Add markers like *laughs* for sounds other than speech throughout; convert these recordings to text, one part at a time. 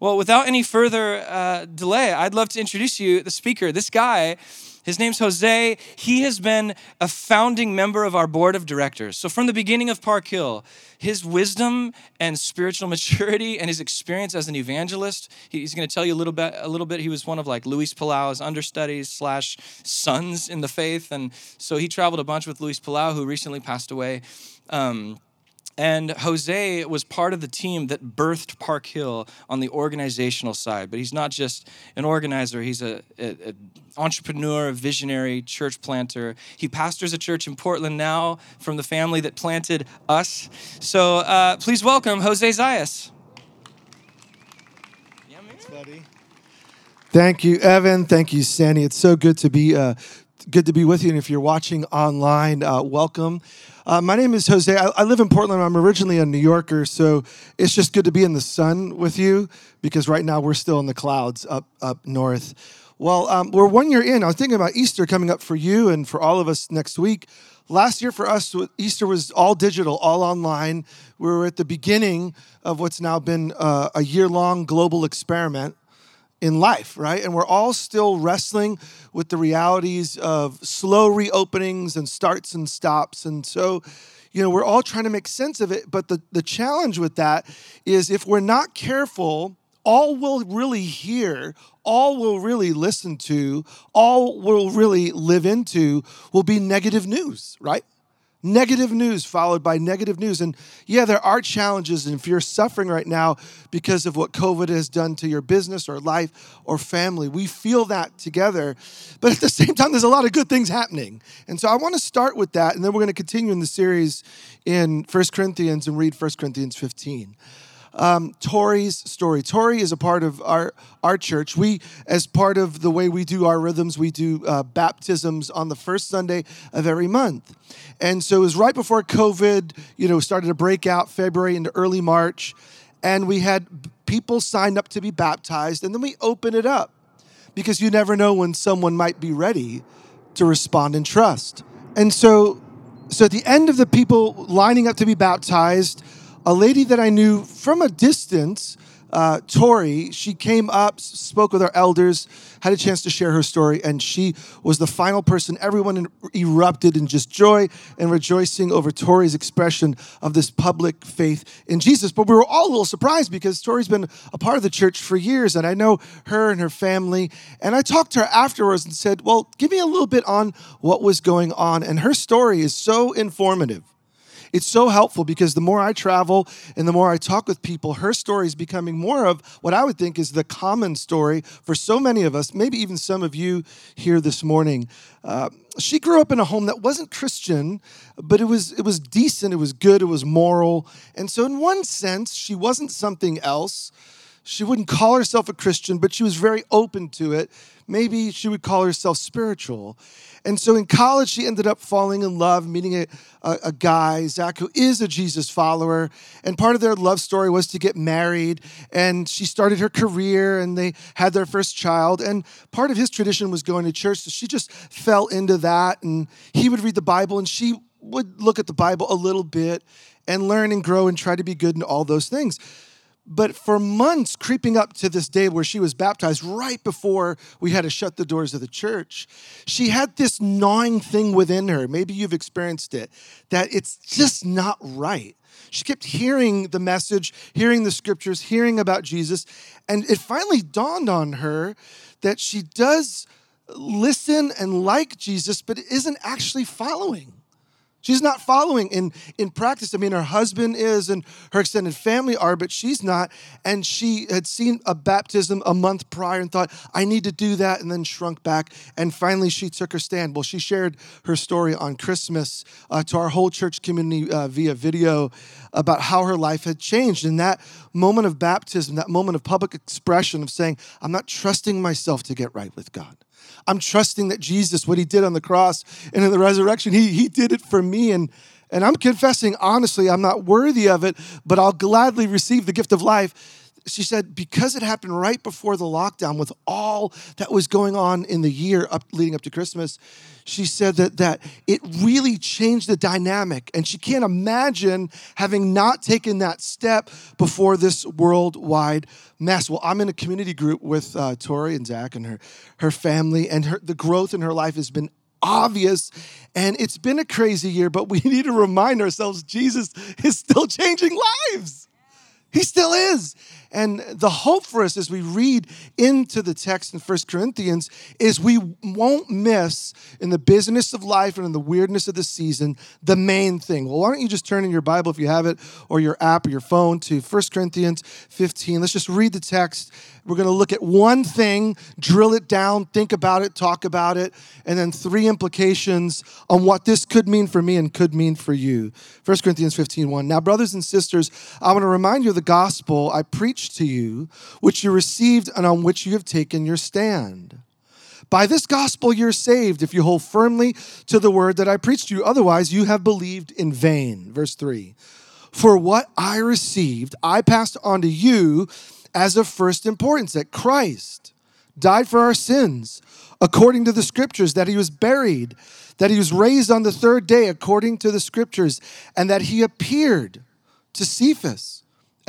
Well, without any further uh, delay, I'd love to introduce you the speaker. This guy, his name's Jose. He has been a founding member of our board of directors. So, from the beginning of Park Hill, his wisdom and spiritual *laughs* maturity and his experience as an evangelist, he's going to tell you a little bit. A little bit. He was one of like Luis Palau's understudies slash sons in the faith, and so he traveled a bunch with Luis Palau, who recently passed away. Um, and Jose was part of the team that birthed Park Hill on the organizational side. But he's not just an organizer, he's an entrepreneur, visionary, church planter. He pastors a church in Portland now from the family that planted us. So uh, please welcome Jose Zayas. Thanks, buddy. Thank you, Evan. Thank you, Sandy. It's so good to be uh, good to be with you. And if you're watching online, uh, welcome. Uh, my name is Jose. I, I, live in Portland. I'm originally a New Yorker, so it's just good to be in the sun with you because right now we're still in the clouds up up north. Well, um, we're one year in. I was thinking about Easter coming up for you and for all of us next week. Last year for us, Easter was all digital, all online. We were at the beginning of what's now been uh, a year long global experiment in life, right? And we're all still wrestling with the realities of slow reopenings and starts and stops. And so, you know, we're all trying to make sense of it. But the, the challenge with that is if we're not careful, all we'll really hear, all we'll really listen to, all we'll really live into will be negative news, right? Negative news followed by negative news. And yeah, there are challenges. And if you're suffering right now because of what COVID has done to your business or life or family, we feel that together. But at the same time, there's a lot of good things happening. And so I want to start with that. And then we're going to continue in the series in First Corinthians and read First Corinthians 15 um, Tori's story. Tori is a part of our, our church. We, as part of the way we do our rhythms, we do uh, baptisms on the first Sunday of every month. And so it was right before COVID, you know, started to break out February into early March. And we had people sign up to be baptized. And then we open it up because you never know when someone might be ready to respond in trust. And so, so at the end of the people lining up to be baptized, a lady that I knew from a distance, uh, Tori, she came up, spoke with our elders, had a chance to share her story, and she was the final person. Everyone erupted in just joy and rejoicing over Tori's expression of this public faith in Jesus. But we were all a little surprised because Tori's been a part of the church for years, and I know her and her family. And I talked to her afterwards and said, Well, give me a little bit on what was going on. And her story is so informative it's so helpful because the more I travel and the more I talk with people, her story is becoming more of what I would think is the common story for so many of us, maybe even some of you here this morning. Uh, she grew up in a home that wasn't Christian, but it was it was decent, it was good, it was moral, and so in one sense, she wasn't something else. She wouldn't call herself a Christian, but she was very open to it. Maybe she would call herself spiritual. And so in college, she ended up falling in love, meeting a, a, a, guy, Zach, who is a Jesus follower. And part of their love story was to get married. And she started her career and they had their first child. And part of his tradition was going to church. So she just fell into that. And he would read the Bible and she would look at the Bible a little bit and learn and grow and try to be good in all those things. But for months, creeping up to this day where she was baptized, right before we had to shut the doors of the church, she had this gnawing thing within her. Maybe you've experienced it, that it's just not right. She kept hearing the message, hearing the scriptures, hearing about Jesus. And it finally dawned on her that she does listen and like Jesus, but isn't actually following. She's not following in, in practice. I mean, her husband is and her extended family are, but she's not. And she had seen a baptism a month prior and thought, I need to do that, and then shrunk back. And finally, she took her stand. Well, she shared her story on Christmas uh, to our whole church community uh, via video about how her life had changed. And that moment of baptism, that moment of public expression of saying, I'm not trusting myself to get right with God. I'm trusting that Jesus, what he did on the cross and in the resurrection, he, he did it for me. And, and I'm confessing honestly, I'm not worthy of it, but I'll gladly receive the gift of life. She said because it happened right before the lockdown with all that was going on in the year up leading up to christmas she said that that it really changed the dynamic. And she can't imagine having not taken that step before this worldwide mess well i'm in a community group with uh, tori and zach and her her family and her the growth in her life has been obvious and it's been a crazy year but we *laughs* need to remind ourselves jesus is still changing lives. He still is. And the hope for us as we read into the text in First Corinthians is we won't miss in the business of life and in the weirdness of the season the main thing. Well, why don't you just turn in your Bible if you have it or your app or your phone to First Corinthians 15. Let's just read the text. We're going to look at one thing, drill it down, think about it, talk about it, and then three implications on what this could mean for me and could mean for you. First Corinthians 15, 1. Now, brothers and sisters, I want to remind you of the gospel I preached to you, which you received and on which you have taken your stand. By this gospel you're saved if you hold firmly to the word that I preached to you. Otherwise, you have believed in vain. Verse 3 For what I received, I passed on to you as of first importance that Christ died for our sins according to the scriptures, that he was buried, that he was raised on the third day according to the scriptures, and that he appeared to Cephas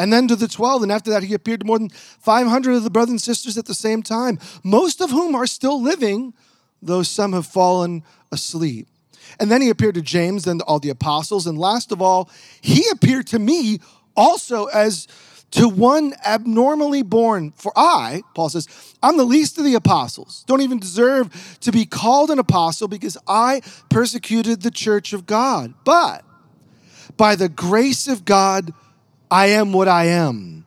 and then to the 12. And after that, he appeared to more than 500 of the brothers and sisters at the same time, most of whom are still living, though some have fallen asleep. And then he appeared to James, then to all the apostles. And last of all, he appeared to me also as to one abnormally born. For I, Paul says, I'm the least of the apostles. Don't even deserve to be called an apostle because I persecuted the church of God. But by the grace of God, I am what I am.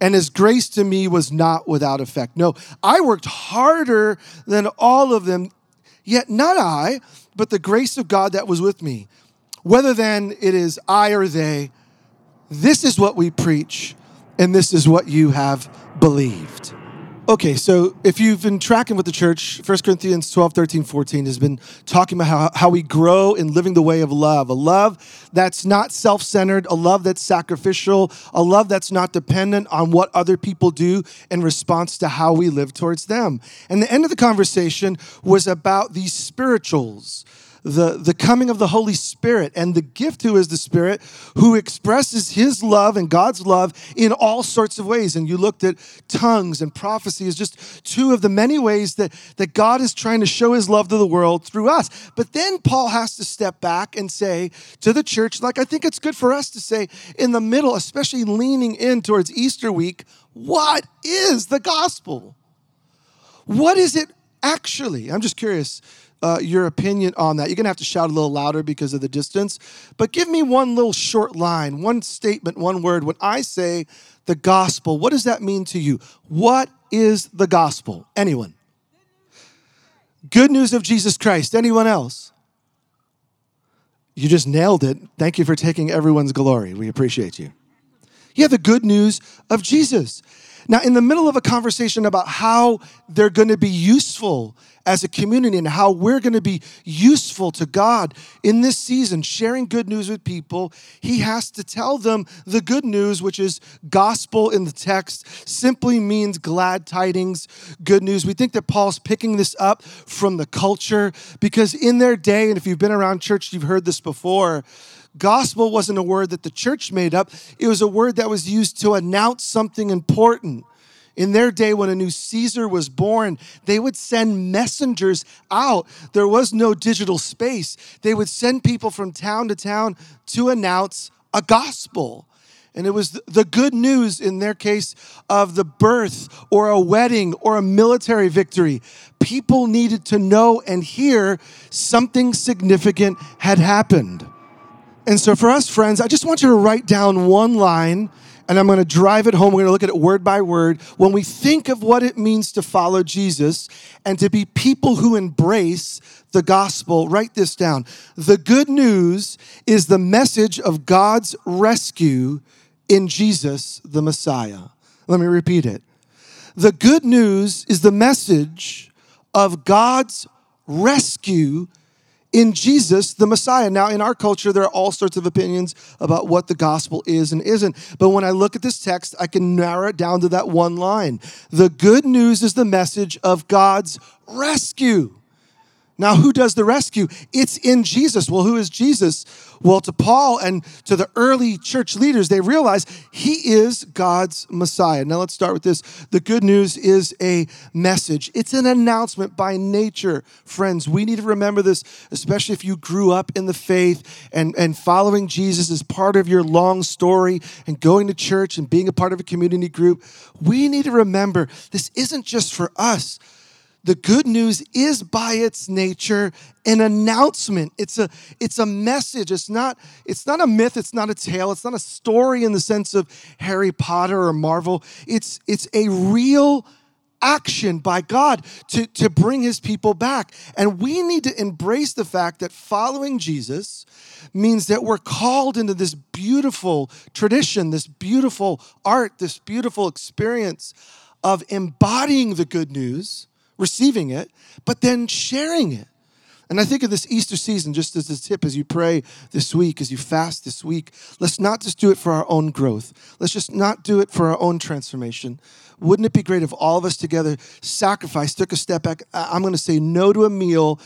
And his grace to me was not without effect. No, I worked harder than all of them, yet not I, but the grace of God that was with me. Whether then it is I or they, this is what we preach, and this is what you have believed. Okay, so if you've been tracking with the church, 1 Corinthians 12, 13, 14 has been talking about how, how we grow in living the way of love. A love that's not self centered, a love that's sacrificial, a love that's not dependent on what other people do in response to how we live towards them. And the end of the conversation was about these spirituals the, the coming of the Holy Spirit and the gift who is the Spirit who expresses His love and God's love in all sorts of ways. And you looked at tongues and prophecy as just two of the many ways that, that God is trying to show His love to the world through us. But then Paul has to step back and say to the church, like I think it's good for us to say in the middle, especially leaning in towards Easter week, what is the gospel? What is it actually? I'm just curious uh, your opinion on that. You're going to have to shout a little louder because of the distance. But give me one little short line, one statement, one word. When I say the gospel, what does that mean to you? What is the gospel? Anyone? Good news of Jesus Christ. Anyone else? You just nailed it. Thank you for taking everyone's glory. We appreciate you. Yeah, the good news of Jesus. Now, in the middle of a conversation about how they're going to be useful as a community and how we're going to be useful to God in this season, sharing good news with people, he has to tell them the good news, which is gospel in the text, simply means glad tidings, good news. We think that Paul's picking this up from the culture because in their day, and if you've been around church, you've heard this before. Gospel wasn't a word that the church made up. It was a word that was used to announce something important. In their day, when a new Caesar was born, they would send messengers out. There was no digital space. They would send people from town to town to announce a gospel. And it was the good news in their case of the birth or a wedding or a military victory. People needed to know and hear something significant had happened. And so, for us, friends, I just want you to write down one line and I'm going to drive it home. We're going to look at it word by word. When we think of what it means to follow Jesus and to be people who embrace the gospel, write this down. The good news is the message of God's rescue in Jesus, the Messiah. Let me repeat it. The good news is the message of God's rescue in Jesus, the Messiah. Now, in our culture, there are all sorts of opinions about what the gospel is and isn't. But when I look at this text, I can narrow it down to that one line. The good news is the message of God's rescue. Now, who does the rescue? It's in Jesus. Well, who is Jesus? Well, to Paul and to the early church leaders, they realize he is God's Messiah. Now, let's start with this. The good news is a message, it's an announcement by nature. Friends, we need to remember this, especially if you grew up in the faith and, and following Jesus is part of your long story and going to church and being a part of a community group. We need to remember this isn't just for us the good news is by its nature an announcement. It's a it's a message. It's not it's not a myth. It's not a tale. It's not a story in the sense of harry potter or marvel. It's it's a real action by god to to bring his people back. And we need to embrace the fact that following jesus means that we're called into this beautiful tradition this beautiful art this beautiful experience of embodying the good news receiving it, but then sharing it. And I think of this Easter season, just as a tip as you pray this week, as you fast this week, let's not just do it for our own growth. Let's just not do it for our own transformation. Wouldn't it be great if all of us together sacrificed, took a step back? I'm going to say no to a meal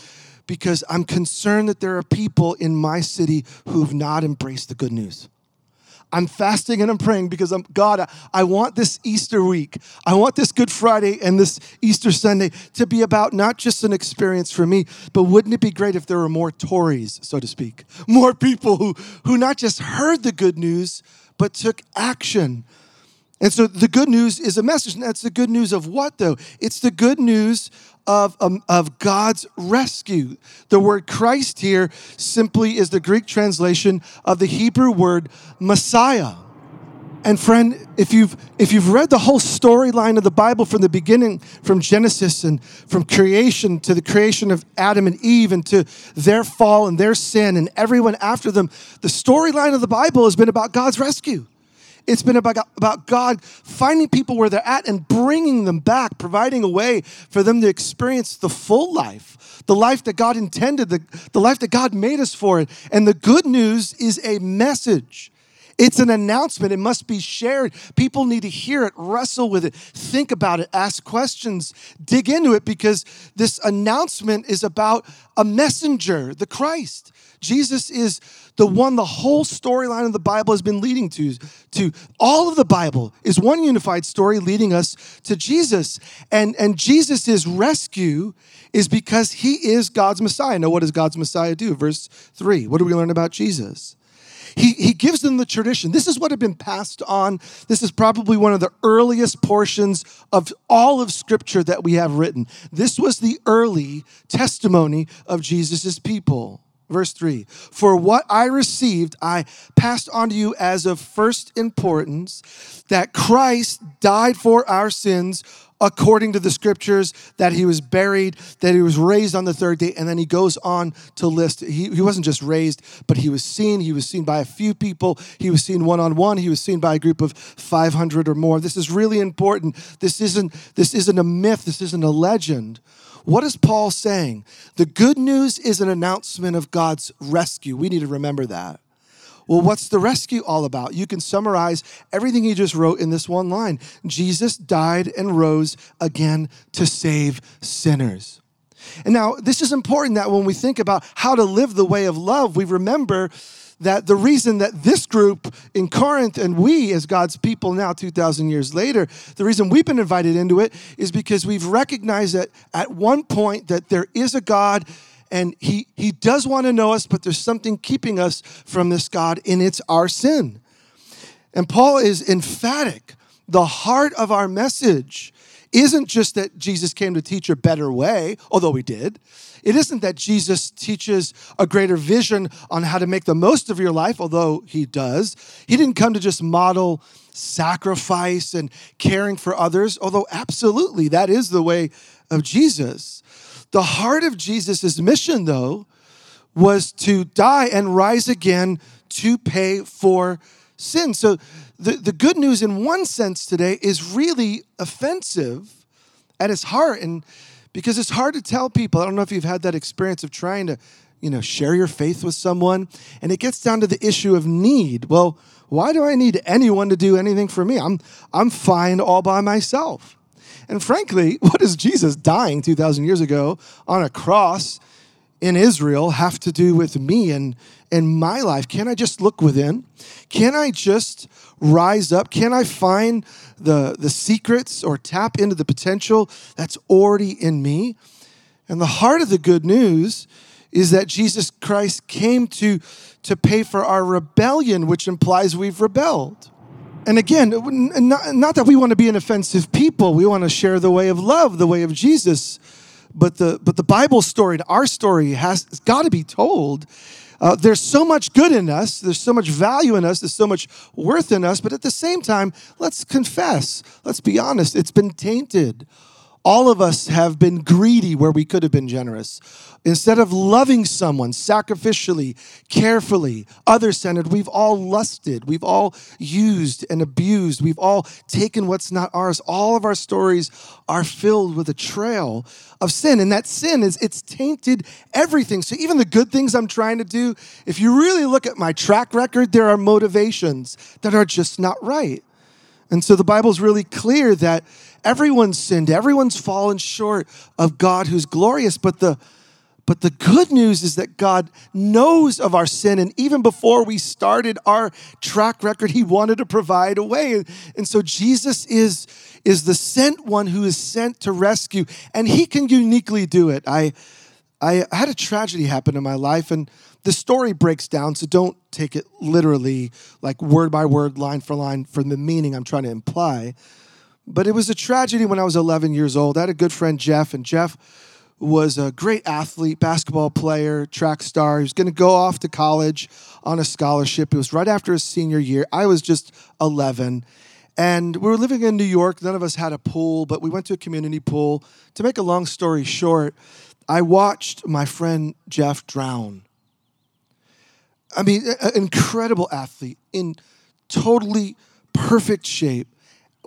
because I'm concerned that there are people in my city who've not embraced the good news. I'm fasting and I'm praying because I'm God, I want this Easter week. I want this Good Friday and this Easter Sunday to be about not just an experience for me, but wouldn't it be great if there were more Tories, so to speak? More people who, who not just heard the good news, but took action. And so the good news is a message. And that's the good news of what, though? It's the good news of, um, of God's rescue. The word Christ here simply is the Greek translation of the Hebrew word Messiah. And friend, if you've if you've read the whole storyline of the Bible from the beginning, from Genesis and from creation to the creation of Adam and Eve and to their fall and their sin and everyone after them, the storyline of the Bible has been about God's rescue. It's been about, about God finding people where they're at and bringing them back, providing a way for them to experience the full life, the life that God intended, the, the life that God made us for. It. And the good news is a message. It's an announcement. It must be shared. People need to hear it, wrestle with it, think about it, ask questions, dig into it because this announcement is about a messenger, the Christ. Jesus is the one the whole storyline of the Bible has been leading to. To all of the Bible is one unified story leading us to Jesus. And, and Jesus' rescue is because he is God's Messiah. Now, what does God's Messiah do? Verse 3. What do we learn about Jesus? He, he gives them the tradition. This is what had been passed on. This is probably one of the earliest portions of all of Scripture that we have written. This was the early testimony of Jesus' people. Verse 3 For what I received, I passed on to you as of first importance that Christ died for our sins according to the scriptures, that he was buried, that he was raised on the third day, and then he goes on to list. He, he wasn't just raised, but he was seen. He was seen by a few people. He was seen one on one. He was seen by a group of 500 or more. This is really important. This isn't, this isn't a myth, this isn't a legend. What is Paul saying? The good news is an announcement of God's rescue. We need to remember that. Well, what's the rescue all about? You can summarize everything he just wrote in this one line Jesus died and rose again to save sinners. And now, this is important that when we think about how to live the way of love, we remember that the reason that this group in Corinth and we, as God's people now, 2,000 years later, the reason we've been invited into it is because we've recognized that at one point that there is a God and he, he does want to know us, but there's something keeping us from this God, and it's our sin. And Paul is emphatic. The heart of our message isn't just that Jesus came to teach a better way, although he did. It isn't that Jesus teaches a greater vision on how to make the most of your life, although he does. He didn't come to just model sacrifice and caring for others, although absolutely that is the way of Jesus. The heart of Jesus' mission, though, was to die and rise again to pay for sin. So the, the good news, in one sense, today is really offensive at its heart. And because it's hard to tell people, I don't know if you've had that experience of trying to you know, share your faith with someone. And it gets down to the issue of need. Well, why do I need anyone to do anything for me? I'm, I'm fine all by myself. And frankly, *laughs* what does Jesus dying 2,000 years ago on a cross in Israel have to do with me and, and my life? Can I just look within? Can I just rise up? Can I find the, the secrets or tap into the potential that's already in me? And the heart of the good news is that Jesus Christ came to, to pay for our rebellion, which implies we've rebelled. And again, not, not that we want to be an offensive people, we want to share the way of love, the way of Jesus. But the, but the Bible story, our story, has got to be told. Uh, there's so much good in us, there's so much value in us, there's so much worth in us, but at the same time, let's confess, let's be honest, it's been tainted. All of us have been greedy where we could have been generous. Instead of loving someone sacrificially, carefully, other centered, we've all lusted. We've all used and abused. We've all taken what's not ours. All of our stories are filled with a trail of sin. And that sin is, it's tainted everything. So even the good things I'm trying to do, if you really look at my track record, there are motivations that are just not right. And so the Bible's really clear that everyone's sinned, everyone's fallen short of God who's glorious, but the but the good news is that God knows of our sin. And even before we started our track record, He wanted to provide a way. And so Jesus is, is the sent one who is sent to rescue, and He can uniquely do it. I, I had a tragedy happen in my life, and the story breaks down, so don't take it literally, like word by word, line for line, from the meaning I'm trying to imply. But it was a tragedy when I was 11 years old. I had a good friend, Jeff, and Jeff was a great athlete, basketball player, track star. He was going to go off to college on a scholarship. It was right after his senior year. I was just 11. And we were living in New York. None of us had a pool, but we went to a community pool. To make a long story short, I watched my friend Jeff drown. I mean, an incredible athlete in totally perfect shape.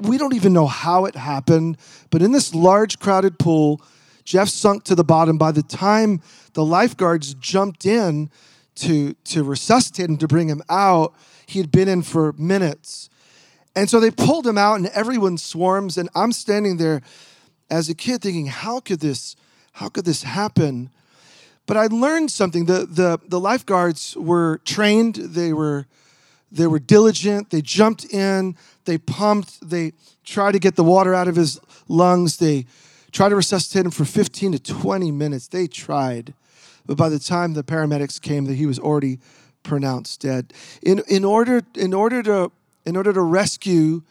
We don't even know how it happened, but in this large, crowded pool, Jeff sunk to the bottom. By the time the lifeguards jumped in to, to resuscitate him, to bring him out, he had been in for minutes. And so they pulled him out, and everyone swarms. And I'm standing there as a kid thinking, how could this, how could this happen? But I learned something. The, the, the lifeguards were trained, they were, they were diligent, they jumped in, they pumped, they tried to get the water out of his lungs, they tried to resuscitate him for 15 to 20 minutes. They tried. But by the time the paramedics came, that he was already pronounced dead. In, in, order, in, order to, in order to rescue,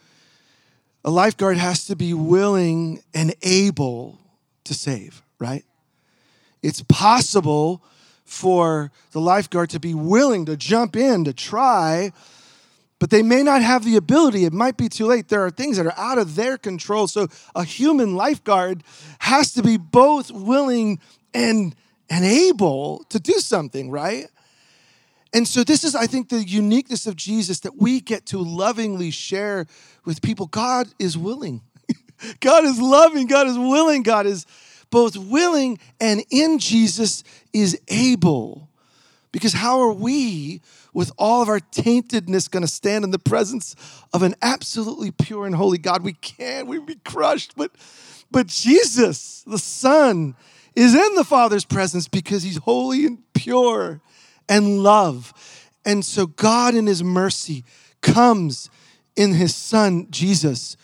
a lifeguard has to be willing and able to save, right? It's possible for the lifeguard to be willing to jump in to try, but they may not have the ability. It might be too late. There are things that are out of their control. So a human lifeguard has to be both willing and, and able to do something, right? And so, this is, I think, the uniqueness of Jesus that we get to lovingly share with people. God is willing. *laughs* God is loving. God is willing. God is both willing and in Jesus is able. Because how are we with all of our taintedness going to stand in the presence of an absolutely pure and holy God. We can't, we'd be crushed. But, but Jesus, the Son, is in the Father's presence because he's holy and pure and love. And so God, in his mercy, comes in his Son, Jesus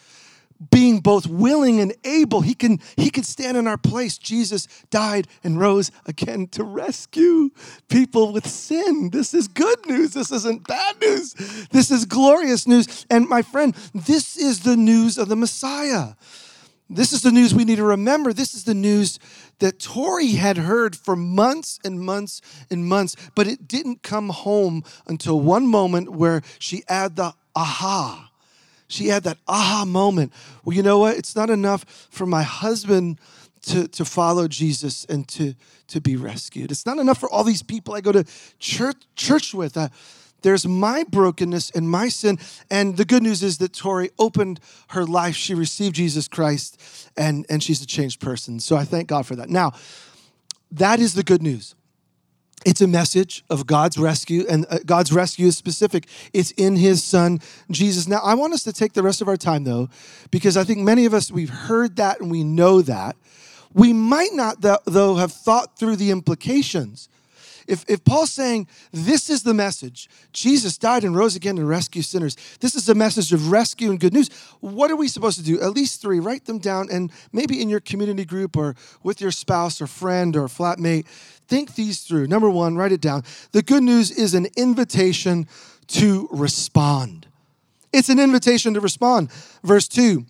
being both willing and able. He can he can stand in our place. Jesus died and rose again to rescue people with sin. This is good news. This isn't bad news. This is glorious news. And my friend this is the news of the messiah. This is the news we need to remember. This is the news that tori had heard for months and months and months but it didn't come home until one moment where she had the aha she had that aha moment. Well, you know what? It's not enough for my husband to, to follow Jesus and to, to be rescued. It's not enough for all these people I go to church, church with. Uh, there's my brokenness and my sin. And the good news is that Tori opened her life. She received Jesus Christ and, and she's a changed person. So I thank God for that. Now, that is the good news. It's a message of God's rescue, and uh, God's rescue is specific. It's in His Son, Jesus. Now, I want us to take the rest of our time, though, because I think many of us, we've heard that and we know that. We might not, though, have thought through the implications. If, if Paul's saying, this is the message, Jesus died and rose again to rescue sinners, this is a message of rescue and good news, what are we supposed to do? At least three, write them down, and maybe in your community group or with your spouse or friend or flatmate, think these through. Number one, write it down. The good news is an invitation to respond. It's an invitation to respond. Verse 2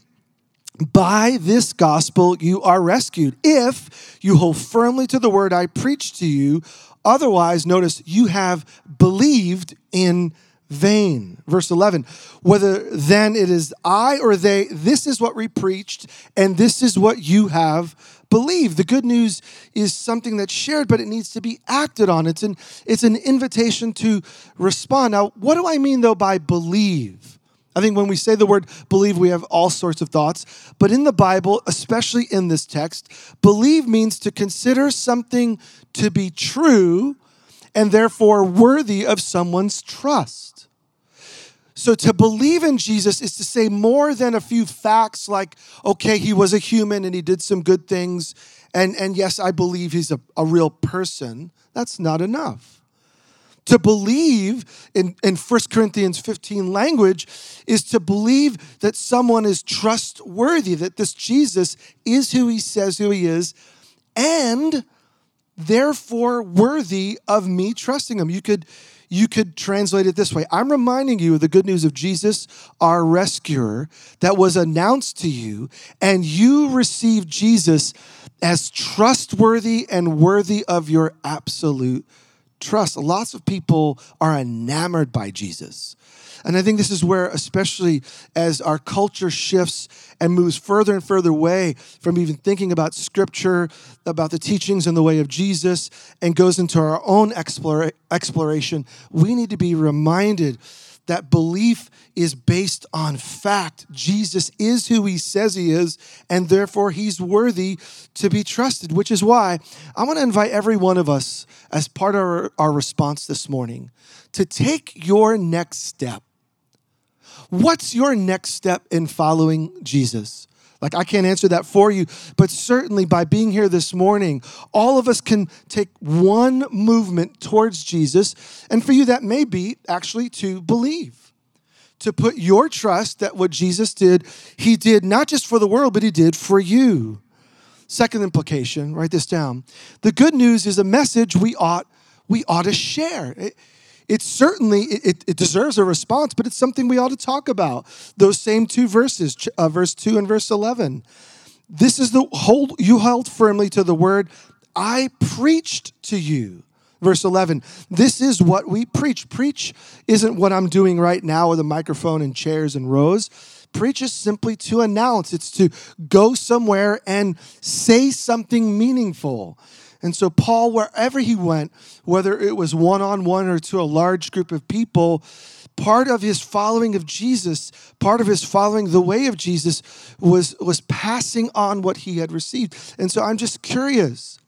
By this gospel you are rescued, if you hold firmly to the word I preach to you. Otherwise, notice you have believed in vain. Verse 11, whether then it is I or they, this is what we preached, and this is what you have believed. The good news is something that's shared, but it needs to be acted on. It's an, it's an invitation to respond. Now, what do I mean though by believe? I think when we say the word believe, we have all sorts of thoughts. But in the Bible, especially in this text, believe means to consider something to be true and therefore worthy of someone's trust. So to believe in Jesus is to say more than a few facts like, okay, he was a human and he did some good things. And, and yes, I believe he's a, a real person. That's not enough. To believe in, in 1 Corinthians 15 language is to believe that someone is trustworthy, that this Jesus is who he says who he is, and therefore worthy of me trusting him. You could you could translate it this way I'm reminding you of the good news of Jesus, our rescuer, that was announced to you, and you received Jesus as trustworthy and worthy of your absolute trust. Lots of people are enamored by Jesus. And I think this is where, especially as our culture shifts and moves further and further away from even thinking about scripture, about the teachings and the way of Jesus, and goes into our own explore, exploration, we need to be reminded that belief is based on fact. Jesus is who he says he is, and therefore he's worthy to be trusted, which is why I want to invite every one of us, as part of our, our response this morning, to take your next step What's your next step in following Jesus? Like, I can't answer that for you, but certainly by being here this morning, all of us can take one movement towards Jesus. And for you, that may be actually to believe, to put your trust that what Jesus did, he did not just for the world, but he did for you. Second implication, write this down. The good news is a message we ought we ought to share. It, it certainly it, it deserves a response, but it's something we ought to talk about. Those same two verses, uh, verse 2 and verse 11. This is the hold you held firmly to the word I preached to you. Verse 11, this is what we preach. Preach isn't what I'm doing right now with a microphone and chairs and rows. Preach is simply to announce, it's to go somewhere and say something meaningful. And so, Paul, wherever he went, whether it was one on one or to a large group of people, part of his following of Jesus, part of his following the way of Jesus was, was passing on what he had received. And so, I'm just curious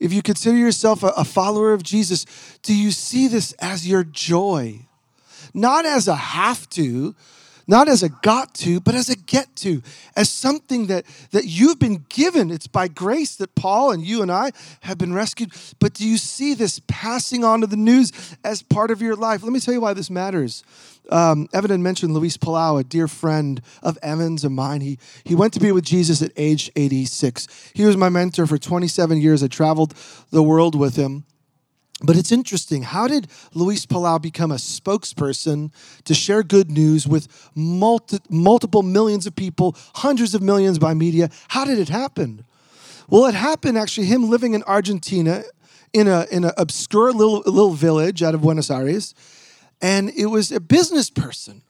if you consider yourself a, a follower of Jesus, do you see this as your joy? Not as a have to, not as a got to, but as a get to, as something that, that you've been given. It's by grace that Paul and you and I have been rescued. But do you see this passing on to the news as part of your life? Let me tell you why this matters. Um, Evan had mentioned Luis Palau, a dear friend of Evan's and mine. He, he went to be with Jesus at age 86. He was my mentor for 27 years. I traveled the world with him. But it's interesting. How did Luis Palau become a spokesperson to share good news with multi, multiple millions of people, hundreds of millions by media? How did it happen? Well, it happened actually, him living in Argentina in an in a obscure little, little village out of Buenos Aires. And it was a business person.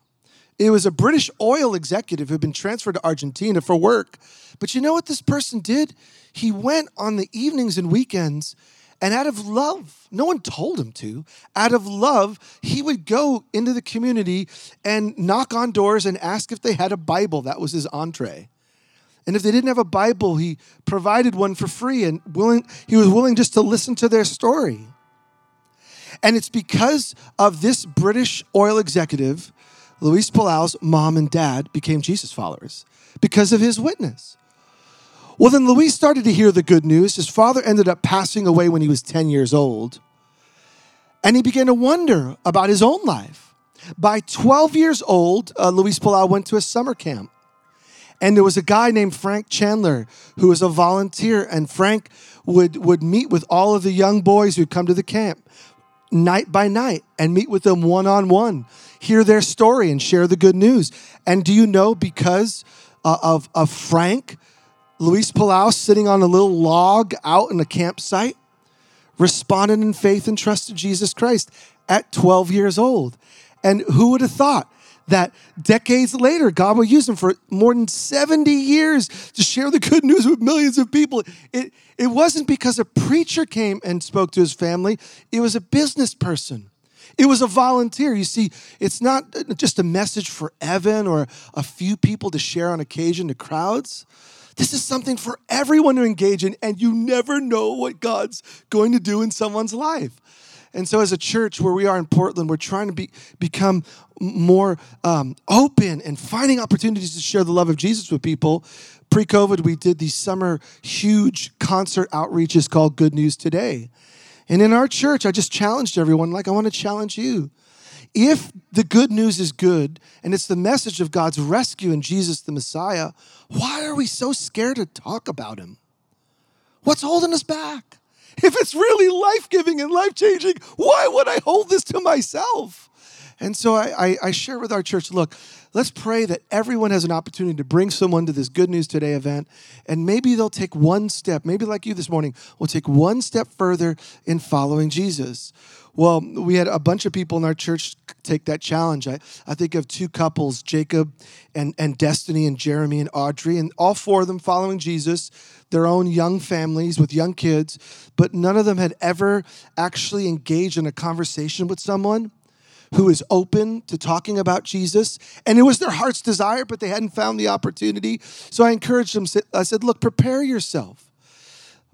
It was a British oil executive who had been transferred to Argentina for work. But you know what this person did? He went on the evenings and weekends and out of love, no one told him to, out of love, he would go into the community and knock on doors and ask if they had a Bible. That was his entree. And if they didn't have a Bible, he provided one for free and willing, he was willing just to listen to their story. And it's because of this British oil executive, Luis Palau's mom and dad became Jesus followers because of his witness. Well, then Luis started to hear the good news. His father ended up passing away when he was 10 years old. And he began to wonder about his own life. By 12 years old, uh, Luis Palau went to a summer camp. And there was a guy named Frank Chandler who was a volunteer. And Frank would, would meet with all of the young boys who'd come to the camp night by night and meet with them one on one, hear their story and share the good news. And do you know, because uh, of, of Frank, Luis Palau sitting on a little log out in a campsite, responded in faith and trusted Jesus Christ at 12 years old. And who would have thought that decades later, God will use him for more than 70 years to share the good news with millions of people? It, it wasn't because a preacher came and spoke to his family, it was a business person. It was a volunteer. You see, it's not just a message for Evan or a few people to share on occasion to crowds. This is something for everyone to engage in, and you never know what God's going to do in someone's life. And so, as a church where we are in Portland, we're trying to be, become more um, open and finding opportunities to share the love of Jesus with people. Pre COVID, we did these summer huge concert outreaches called Good News Today. And in our church, I just challenged everyone, like I want to challenge you. If the good news is good and it's the message of God's rescue in Jesus the Messiah, why are we so scared to talk about him? What's holding us back? If it's really life giving and life changing, why would I hold this to myself? And so I, I, share with our church look, let's pray that everyone has an opportunity to bring someone to this Good News Today event. And maybe they'll take one step, maybe like you this morning, will take one step further in following Jesus. Well, we had a bunch of people in our church take that challenge. I, I think of two couples, Jacob and, and Destiny and Jeremy and Audrey, and all four of them following Jesus, their own young families with young kids, but none of them had ever actually engaged in a conversation with someone who is open to talking about Jesus. And it was their heart's desire, but they hadn't found the opportunity. So I encouraged them. I said, Look, prepare yourself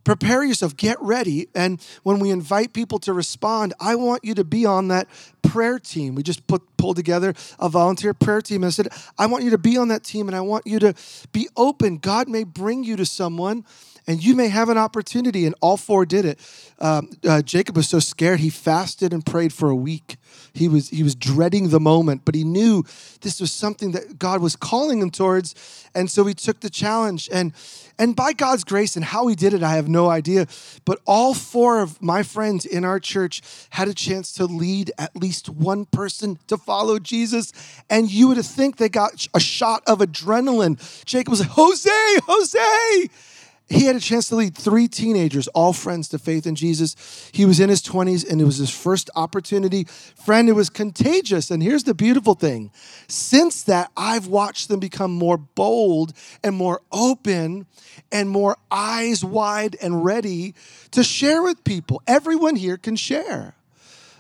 prepare yourself, get ready. And when we invite people to respond, I want you to be on that prayer team. We just put pulled together a volunteer prayer team. And I said, I want you to be on that team and I want you to be open. God may bring you to someone and you may have an opportunity. And all four did it. Um, uh, Jacob was so scared he fasted and prayed for a week. He was he was dreading the moment, but he knew this was something that God was calling him towards, and so he took the challenge. and And by God's grace and how he did it, I have no idea. But all four of my friends in our church had a chance to lead at least one person to follow Jesus, and you would think they got a shot of adrenaline. Jacob was like, Jose, Jose he had a chance to lead three teenagers, all friends to faith in Jesus. He was in his 20s and it was his first opportunity. Friend, it was contagious. And here's the beautiful thing since that, I've watched them become more bold and more open and more eyes wide and ready to share with people. Everyone here can share.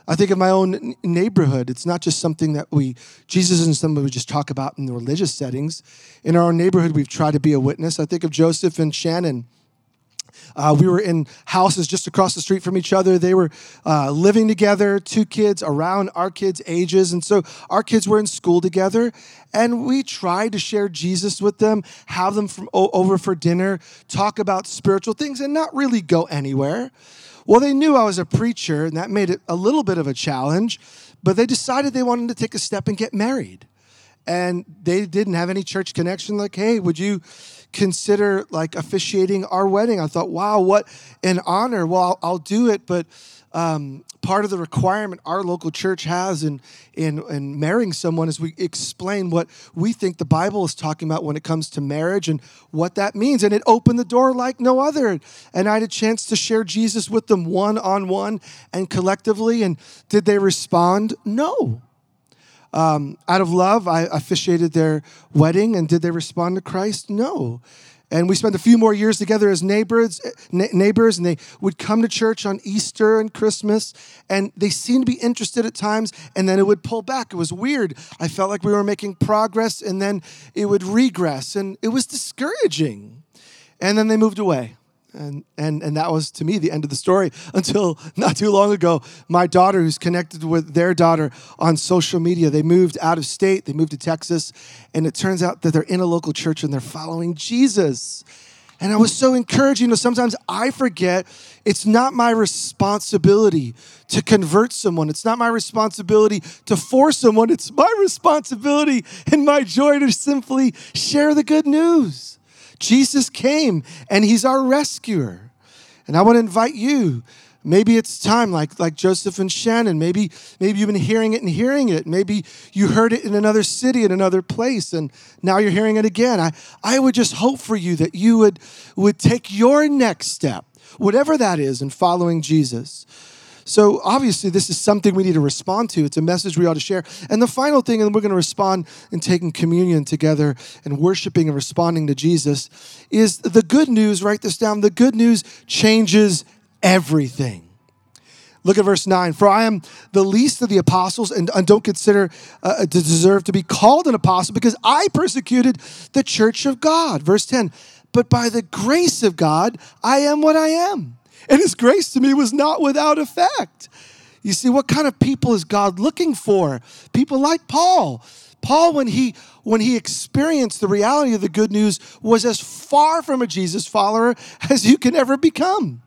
I think of my own neighborhood. It's not just something that we, Jesus isn't something we just talk about in the religious settings. In our neighborhood, we've tried to be a witness. I think of Joseph and Shannon. Uh, we were in houses just across the street from each other. They were uh, living together, two kids around our kids' ages. And so our kids were in school together. And we tried to share Jesus with them, have them from, over for dinner, talk about spiritual things, and not really go anywhere. Well, they knew I was a preacher, and that made it a little bit of a challenge, but they decided they wanted to take a step and get married. And they didn't have any church connection. Like, hey, would you consider like officiating our wedding? I thought, wow, what an honor. Well, I'll, I'll do it, but um, part of the requirement our local church has in, in, in marrying someone is we explain what we think the Bible is talking about when it comes to marriage and what that means. And it opened the door like no other. And I had a chance to share Jesus with them one on one and collectively. And did they respond? No. Um, out of love, I officiated their wedding. And did they respond to Christ? No. And we spent a few more years together as neighbors, eh, neighbors, and they would come to church on Easter and Christmas, and they seemed to be interested at times, and then it would pull back. It was weird. I felt like we were making progress, and then it would regress, and it was discouraging. And then they moved away. And, and, and that was to me the end of the story *laughs* until not too long ago. My daughter, who's connected with their daughter on social media, they moved out of state, they moved to Texas, and it turns out that they're in a local church and they're following Jesus. And I was so encouraged. You know, sometimes I forget it's not my responsibility to convert someone. It's not my responsibility to force someone. It's my responsibility and my joy to simply share the good news. Jesus came and he's our rescuer. And I want to invite you. Maybe it's time, like, like Joseph and Shannon. Maybe, maybe you've been hearing it and hearing it. Maybe you heard it in another city, in another place, and now you're hearing it again. I, I would just hope for you that you would, would take your next step, whatever that is, in following Jesus. So obviously, this is something we need to respond to. It's a message we ought to share. And the final thing, and we're going to respond in taking communion together and worshiping and responding to Jesus, is the good news. Write this down. The good news changes everything. Look at verse 9. For I am the least of the apostles and, and don't consider uh, to deserve to be called an apostle because I persecuted the church of God. Verse 10. But by the grace of God, I am what I am and his grace to me was not without effect. You see, what kind of people is God looking for? People like Paul. Paul, when he when he experienced the reality of the good news, was as far from a Jesus follower *laughs* as you can ever become.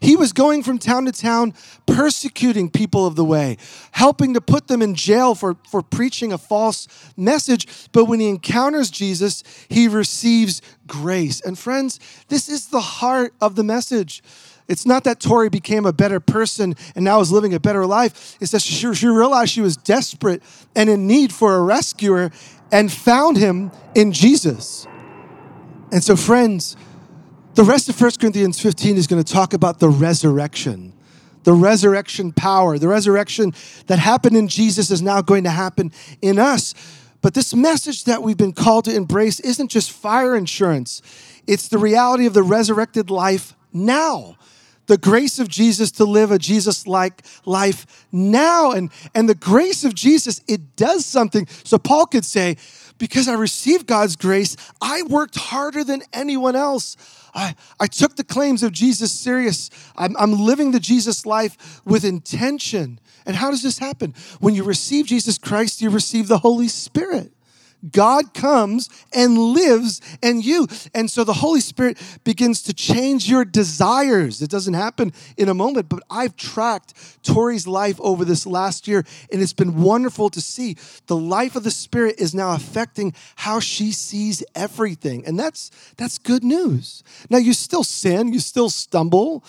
He was going from town to town, persecuting people of the way, helping to put them in jail for, for preaching a false message. But when he encounters Jesus, he receives grace. And friends, this is the heart of the message. It's not that Tori became a better person and now is living a better life. It's that she, she realized she was desperate and in need for a rescuer and found him in Jesus. And so, friends, the rest of 1 Corinthians 15 is going to talk about the resurrection. The resurrection power, the resurrection that happened in Jesus is now going to happen in us. But this message that we've been called to embrace isn't just fire insurance, it's the reality of the resurrected life now the grace of Jesus to live a Jesus like life now. And, and the grace of Jesus, it does something. So Paul could say, because I received God's grace, I worked harder than anyone else. I, I took the claims of Jesus serious. I'm, I'm living the Jesus life with intention. And how does this happen? When you receive Jesus Christ, you receive the Holy Spirit. God comes and lives in you. And so the Holy Spirit begins to change your desires. It doesn't happen in a moment, but I've tracked Tori's life over this last year, and it's been wonderful to see. The life of the Spirit is now affecting how she sees everything. And that's that's good news. Now you still sin, you still stumble.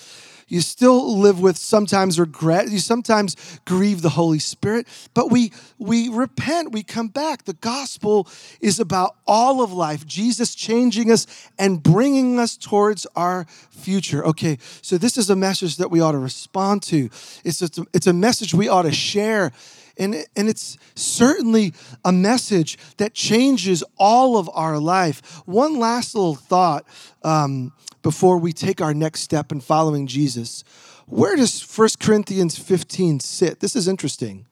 You still live with sometimes regret. You sometimes grieve the Holy Spirit, but we we repent, we come back. The gospel is about all of life. Jesus changing us and bringing us towards our future. Okay, so this is a message that we ought to respond to. It's a, it's a message we ought to share. And, and it's certainly a message that changes all of our life. One last little thought um, before we take our next step in following Jesus. Where does 1 Corinthians 15 sit? This is interesting.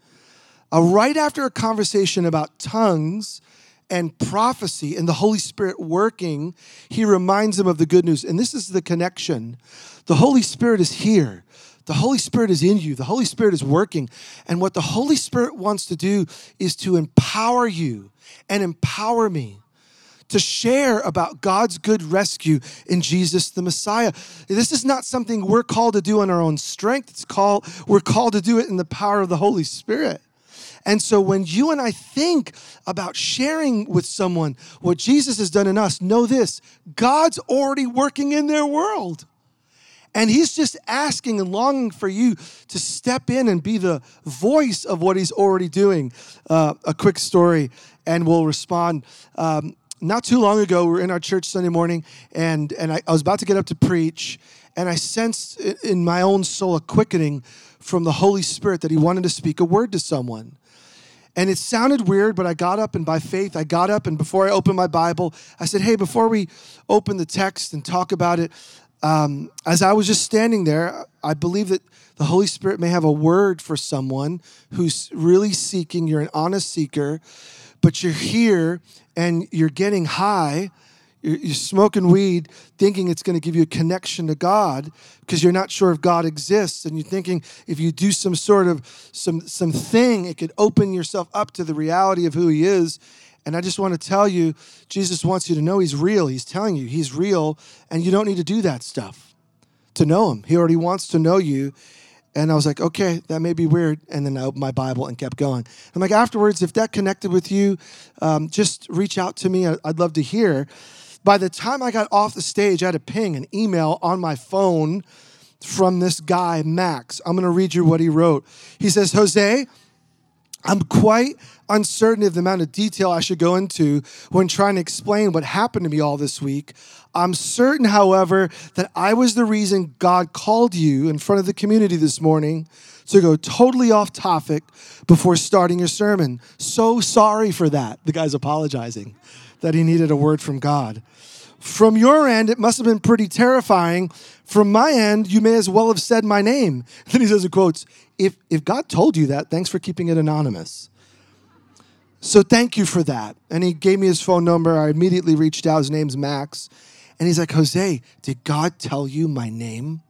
Uh, right after a conversation about tongues and prophecy and the Holy Spirit working, he reminds them of the good news. And this is the connection. The Holy Spirit is here. The Holy Spirit is in you. The Holy Spirit is working. And what the Holy Spirit wants to do is to empower you and empower me to share about God's good rescue in Jesus the Messiah. This is not something we're called to do in our own strength. It's called we're called to do it in the power of the Holy Spirit. And so when you and I think about sharing with someone what Jesus has done in us, know this God's already working in their world. And he's just asking and longing for you to step in and be the voice of what he's already doing. Uh, a quick story, and we'll respond. Um, not too long ago, we were in our church Sunday morning, and, and I, I was about to get up to preach, and I sensed in my own soul a quickening from the Holy Spirit that He wanted to speak a word to someone. And it sounded weird, but I got up, and by faith, I got up, and before I opened my Bible, I said, Hey, before we open the text and talk about it, um, as I was just standing there, I believe that the Holy Spirit may have a word for someone who's really seeking. You're an honest seeker, but you're here and you're getting high. you're, you're smoking weed thinking it's going to give you a connection to God because you're not sure if God exists and you're thinking if you do some sort of some some thing it could open yourself up to the reality of who he is and I just want to tell you Jesus wants you to know he's real he's telling you he's real and you don't need to do that stuff to know him he already wants to know you and I was like, okay, that may be weird. And then I opened my Bible and kept going. I'm like, afterwards, if that connected with you, um, just reach out to me. I'd love to hear. By the time I got off the stage, I had a ping, an email on my phone from this guy, Max. I'm going to read you what he wrote. He says, Jose, I'm quite uncertain of the amount of detail I should go into when trying to explain what happened to me all this week. I'm certain, however, that I was the reason God called you in front of the community this morning to go totally off topic before starting your sermon. So sorry for that. The guy's apologizing that he needed a word from God. From your end, it must have been pretty terrifying. From my end, you may as well have said my name. *laughs* Then he says in quotes, if, if God told you that, thanks for keeping it anonymous. So thank you for that. And he gave me his phone number. I immediately reached out. His name's Max. And he's like, Jose, did God tell you my name?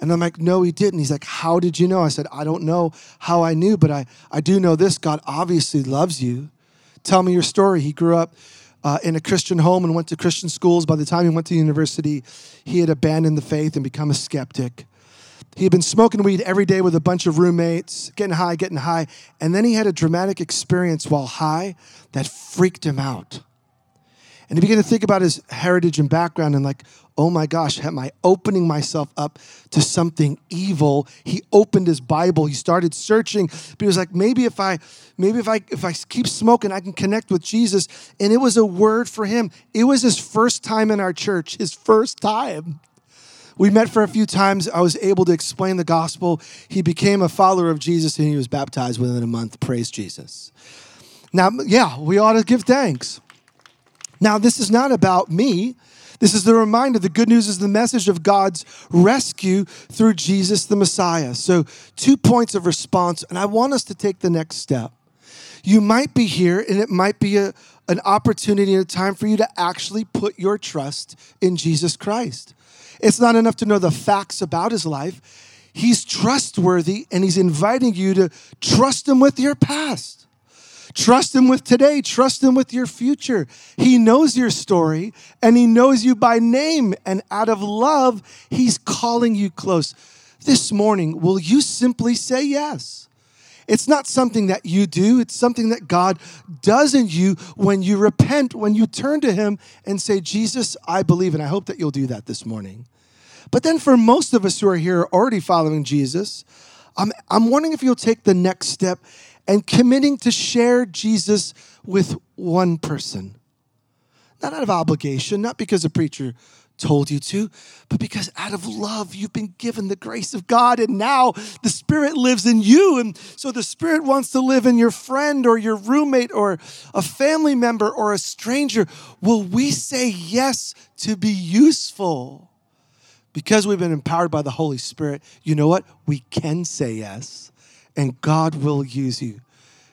And I'm like, no, he didn't. He's like, how did you know? I said, I don't know how I knew, but I, I do know this God obviously loves you. Tell me your story. He grew up uh, in a Christian home and went to Christian schools. By the time he went to university, he had abandoned the faith and become a skeptic. He had been smoking weed every day with a bunch of roommates, getting high, getting high. And then he had a dramatic experience while high that freaked him out. And he began to think about his heritage and background and, like, oh my gosh, am I opening myself up to something evil? He opened his Bible. He started searching. But he was like, maybe if I, maybe if I, if I keep smoking, I can connect with Jesus. And it was a word for him. It was his first time in our church, his first time. We met for a few times. I was able to explain the gospel. He became a follower of Jesus and he was baptized within a month. Praise Jesus. Now, yeah, we ought to give thanks. Now, this is not about me. This is the reminder. The good news is the message of God's rescue through Jesus the Messiah. So, two points of response, and I want us to take the next step. You might be here, and it might be a, an opportunity and a time for you to actually put your trust in Jesus Christ. It's not enough to know the facts about his life. He's trustworthy, and he's inviting you to trust him with your past. Trust Him with today. Trust Him with your future. He knows your story and He knows you by name. And out of love, He's calling you close. This morning, will you simply say yes? It's not something that you do, it's something that God does in you when you repent, when you turn to Him and say, Jesus, I believe. And I hope that you'll do that this morning. But then, for most of us who are here already following Jesus, I'm, I'm wondering if you'll take the next step and committing to share Jesus with one person. Not out of obligation, not because a preacher told you to, but because out of love, you've been given the grace of God, and now the Spirit lives in you. And so the Spirit wants to live in your friend or your roommate or a family member or a stranger. Will we say yes to be useful? Because we've been empowered by the Holy Spirit, you know what? We can say yes and God will use you.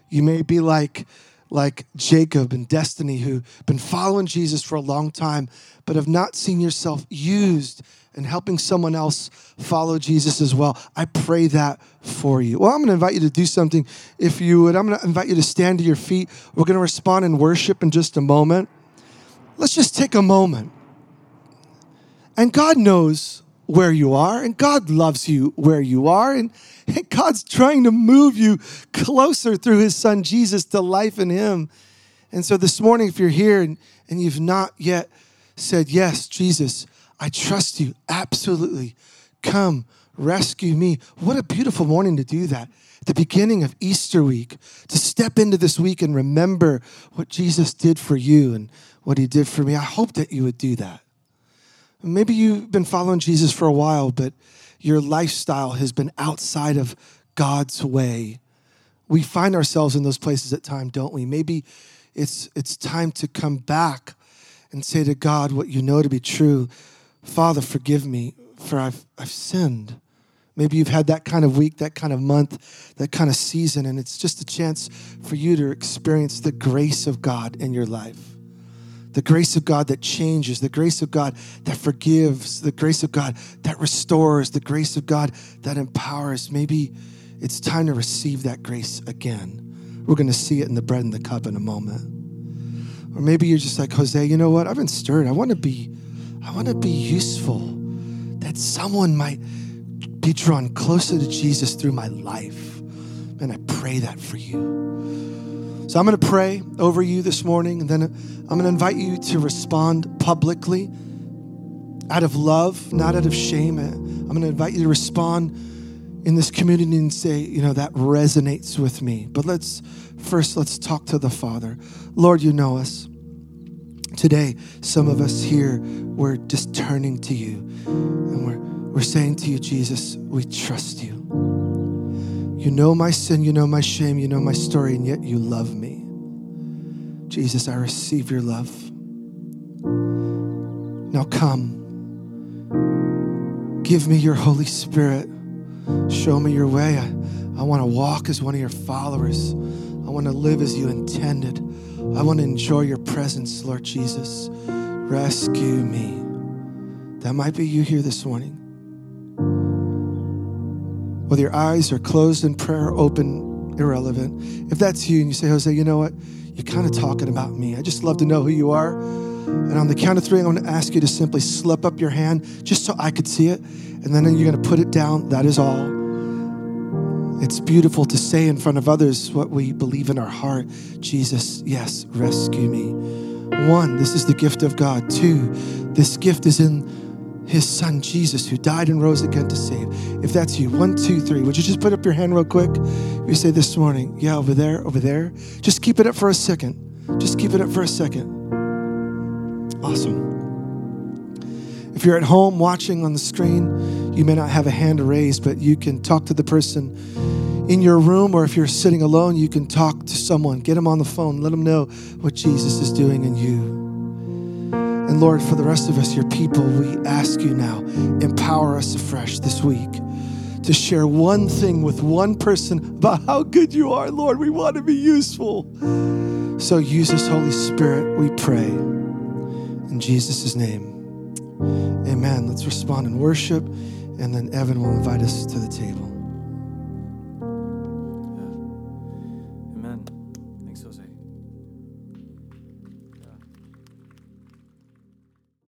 You may be like, like Jacob and Destiny, who've been following Jesus for a long time, but have not seen yourself used and helping someone else follow Jesus as well. I pray that for you. Well, I'm going to invite you to do something. If you would, I'm going to invite you to stand to your feet. We're going to respond in worship in just a moment. Let's just take a moment. And God knows where you are, and God loves you where you are, and, and God's trying to move you closer through His Son Jesus to life in Him. And so this morning, if you're here and, and you've not yet said, Yes, Jesus, I trust you, absolutely, come rescue me. What a beautiful morning to do that. the beginning of Easter week, to step into this week and remember what Jesus did for you and what He did for me. I hope that you would do that. Maybe you've been following Jesus for a while, but your lifestyle has been outside of God's way. We find ourselves in those places at times, don't we? Maybe it's it's time to come back and say to God what you know to be true. Father, forgive me for I've I've sinned. Maybe you've had that kind of week, that kind of month, that kind of season, and it's just a chance for you to experience the grace of God in your life the grace of God that changes, the grace of God that forgives, the grace of God that restores, the grace of God that empowers. Maybe it's time to receive that grace again. We're going to see it in the bread and the cup in a moment. Or maybe you're just like, Jose, you know what? I've been stirred. I want to be, I want to be useful. That someone might be drawn closer to Jesus through my life. And I pray that for you. So I'm going to pray over you this morning, and then I'm going to invite you to respond publicly out of love, not out of shame. I'm going to invite you to respond in this community and say, you know, that resonates with me. But let's first let's talk to the Father. Lord, you know us. Today, some of us here, we're just turning to you and we're we're saying to you, Jesus, we trust you. You know my sin, you know my shame, you know my story, and yet you love me. Jesus, I receive your love. Now come. Give me your Holy Spirit. Show me your way. I, I want to walk as one of your followers. I want to live as you intended. I want to enjoy your presence, Lord Jesus. Rescue me. That might be you here this morning. Whether your eyes are closed in prayer, open, irrelevant. If that's you and you say, Jose, you know what? You're kind of talking about me. I just love to know who you are. And on the count of three, I'm going to ask you to simply slip up your hand just so I could see it. And then you're going to put it down. That is all. It's beautiful to say in front of others what we believe in our heart. Jesus, yes, rescue me. One, this is the gift of God. Two, this gift is in his son Jesus, who died and rose again to save. If that's you, one, two, three, would you just put up your hand real quick? You say this morning, yeah, over there, over there. Just keep it up for a second. Just keep it up for a second. Awesome. If you're at home watching on the screen, you may not have a hand raised, but you can talk to the person in your room, or if you're sitting alone, you can talk to someone. Get them on the phone. Let them know what Jesus is doing in you. And Lord, for the rest of us, your people, we ask you now, empower us afresh this week to share one thing with one person about how good you are. Lord, we want to be useful. So use us, Holy Spirit, we pray. In Jesus' name, amen. Let's respond in worship, and then Evan will invite us to the table.